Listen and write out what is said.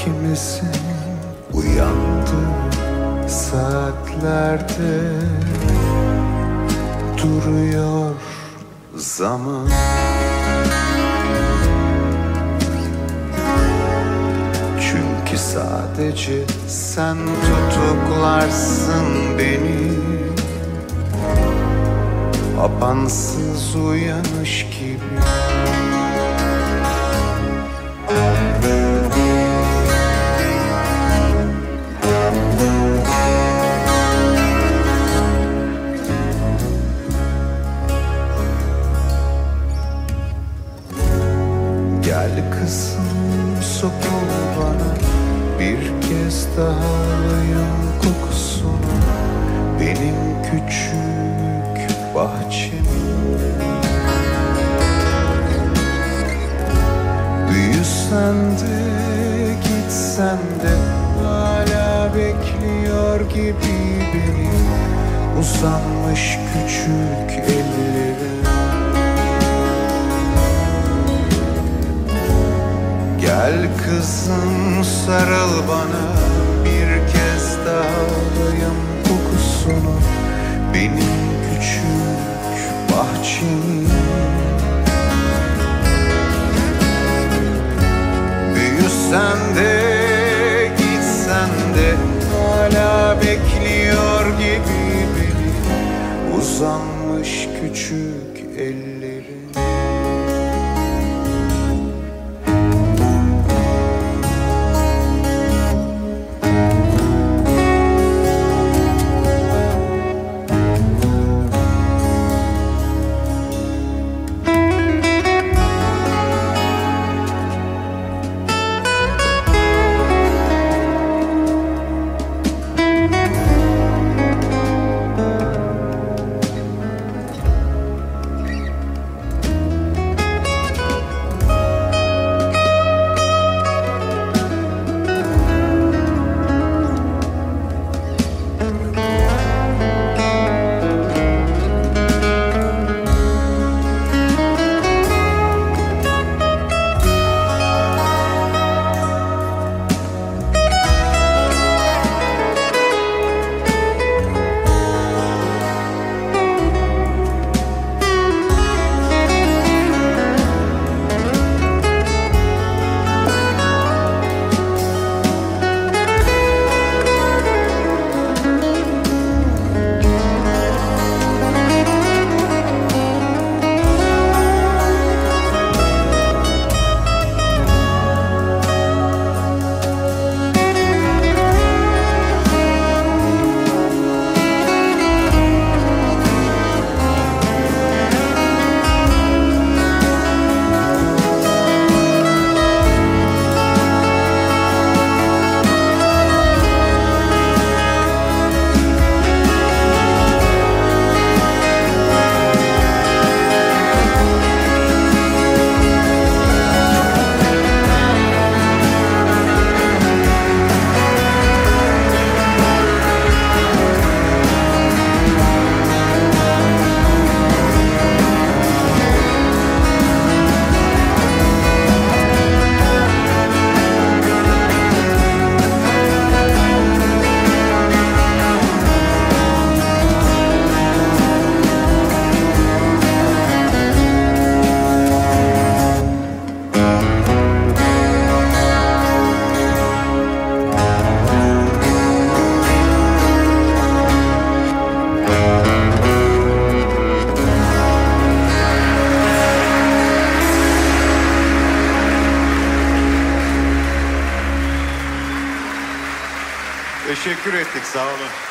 sadece ikimizin uyandığı saatlerde. Duruyor zaman. Çünkü sadece sen tutuklarsın beni. Apansız uyanış gibi Bir kez daha alayım kokusunu. Benim küçük bahçemin Büyüsen de gitsen de. Hala bekliyor gibi beni. Uzanmış küçük ellerim Gel kızım sarıl bana Teşekkür ettik sağ olun.